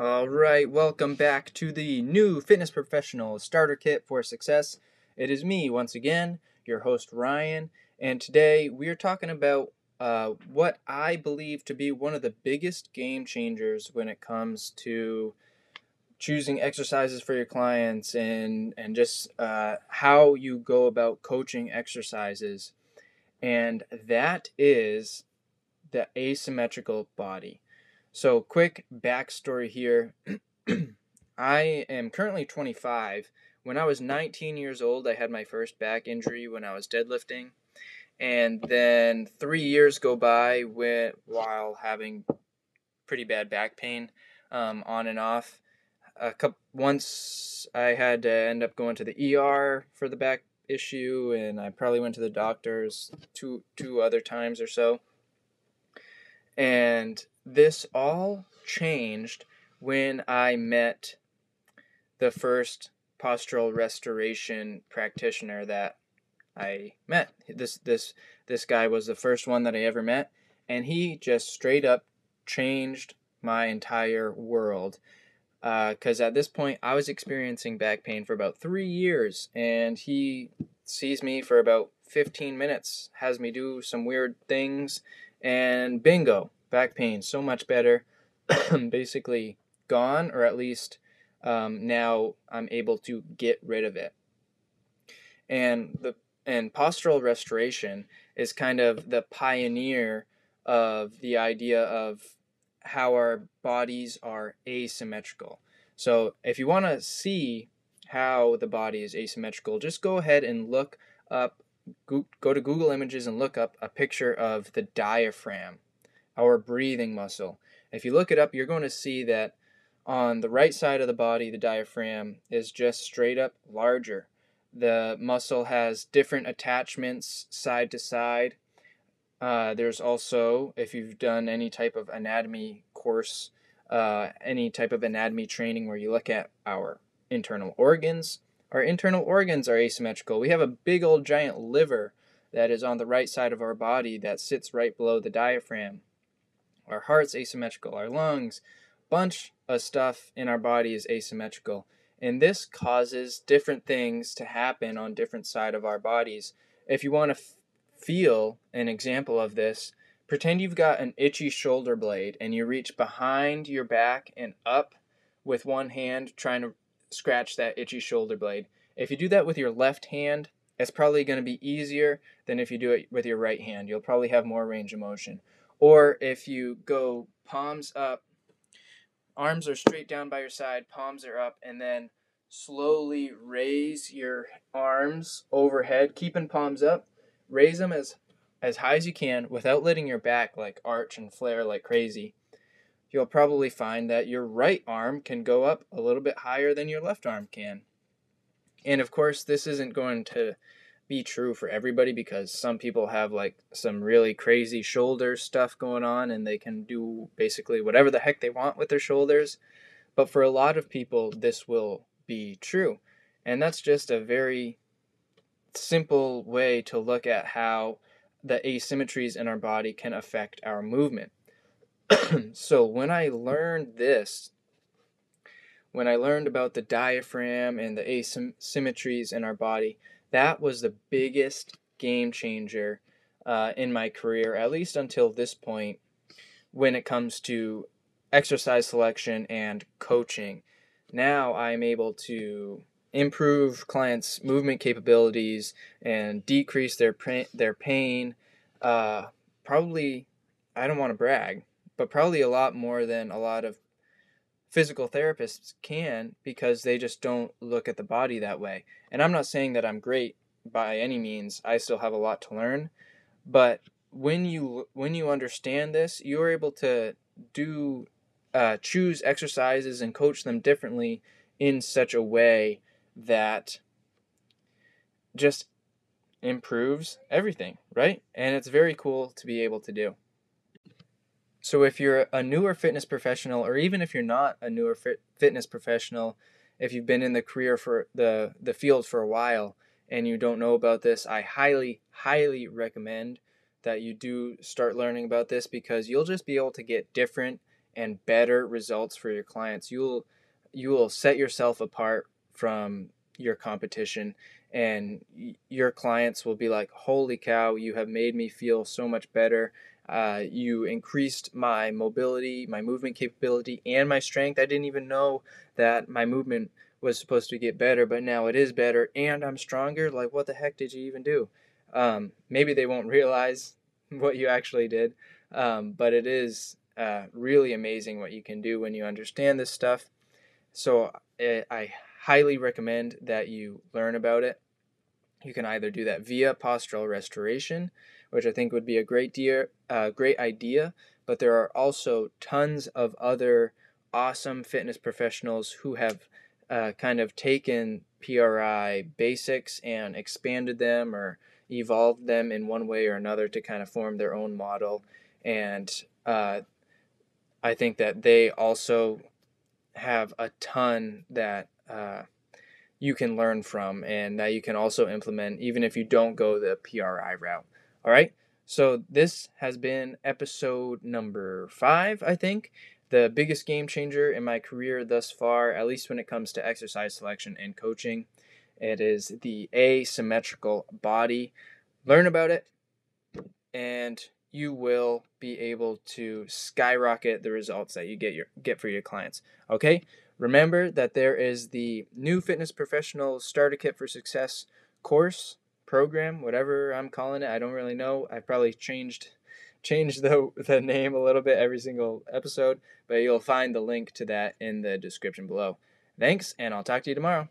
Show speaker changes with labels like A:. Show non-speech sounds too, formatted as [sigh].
A: All right, welcome back to the new Fitness Professional Starter Kit for Success. It is me once again, your host Ryan, and today we are talking about uh, what I believe to be one of the biggest game changers when it comes to choosing exercises for your clients and and just uh, how you go about coaching exercises, and that is the asymmetrical body. So, quick backstory here. [clears throat] I am currently 25. When I was 19 years old, I had my first back injury when I was deadlifting. And then three years go by with, while having pretty bad back pain um, on and off. A couple, once I had to end up going to the ER for the back issue, and I probably went to the doctors two two other times or so. And this all changed when I met the first postural restoration practitioner that I met. This this this guy was the first one that I ever met, and he just straight up changed my entire world. Because uh, at this point, I was experiencing back pain for about three years, and he sees me for about 15 minutes, has me do some weird things, and bingo, back pain so much better, [clears throat] basically gone, or at least um, now I'm able to get rid of it. And the and postural restoration is kind of the pioneer of the idea of how our bodies are asymmetrical. So if you want to see how the body is asymmetrical, just go ahead and look up go to Google Images and look up a picture of the diaphragm our breathing muscle. If you look it up, you're going to see that on the right side of the body, the diaphragm is just straight up larger. The muscle has different attachments side to side. Uh, there's also, if you've done any type of anatomy course, uh, any type of anatomy training where you look at our internal organs, our internal organs are asymmetrical. We have a big old giant liver that is on the right side of our body that sits right below the diaphragm. Our heart's asymmetrical, our lungs, bunch of stuff in our body is asymmetrical. And this causes different things to happen on different side of our bodies. If you want to f- feel an example of this, pretend you've got an itchy shoulder blade and you reach behind your back and up with one hand trying to scratch that itchy shoulder blade. If you do that with your left hand, it's probably going to be easier than if you do it with your right hand. You'll probably have more range of motion. Or if you go palms up, arms are straight down by your side, palms are up, and then slowly raise your arms overhead, keeping palms up. Raise them as as high as you can without letting your back like arch and flare like crazy. You'll probably find that your right arm can go up a little bit higher than your left arm can. And of course, this isn't going to be true for everybody because some people have like some really crazy shoulder stuff going on and they can do basically whatever the heck they want with their shoulders. But for a lot of people, this will be true. And that's just a very simple way to look at how the asymmetries in our body can affect our movement. [clears throat] so when I learned this, when I learned about the diaphragm and the asymmetries in our body, that was the biggest game changer uh, in my career, at least until this point, when it comes to exercise selection and coaching. Now I'm able to improve clients' movement capabilities and decrease their their pain. Uh, probably, I don't want to brag, but probably a lot more than a lot of physical therapists can because they just don't look at the body that way. And I'm not saying that I'm great by any means. I still have a lot to learn, but when you when you understand this, you're able to do uh, choose exercises and coach them differently in such a way that just improves everything, right? And it's very cool to be able to do. So if you're a newer fitness professional, or even if you're not a newer fit, fitness professional, if you've been in the career for the the field for a while and you don't know about this, I highly highly recommend that you do start learning about this because you'll just be able to get different and better results for your clients. You'll you will set yourself apart from your competition and your clients will be like, Holy cow, you have made me feel so much better. Uh, you increased my mobility, my movement capability, and my strength. I didn't even know that my movement was supposed to get better, but now it is better and I'm stronger. Like, what the heck did you even do? Um, maybe they won't [laughs] realize what you actually did, um, but it is uh, really amazing what you can do when you understand this stuff. So, eh, I highly recommend that you learn about it. You can either do that via postural restoration, which I think would be a great, dear, uh, great idea, but there are also tons of other awesome fitness professionals who have uh, kind of taken PRI basics and expanded them or evolved them in one way or another to kind of form their own model. And uh, I think that they also have a ton that uh, you can learn from and that you can also implement even if you don't go the PRI route. All right. So this has been episode number five, I think. The biggest game changer in my career thus far, at least when it comes to exercise selection and coaching. It is the asymmetrical body. Learn about it, and you will be able to skyrocket the results that you get your get for your clients. Okay? Remember that there is the new fitness professional starter kit for success course program, whatever I'm calling it. I don't really know. I've probably changed changed the [laughs] the name a little bit every single episode, but you'll find the link to that in the description below. Thanks, and I'll talk to you tomorrow.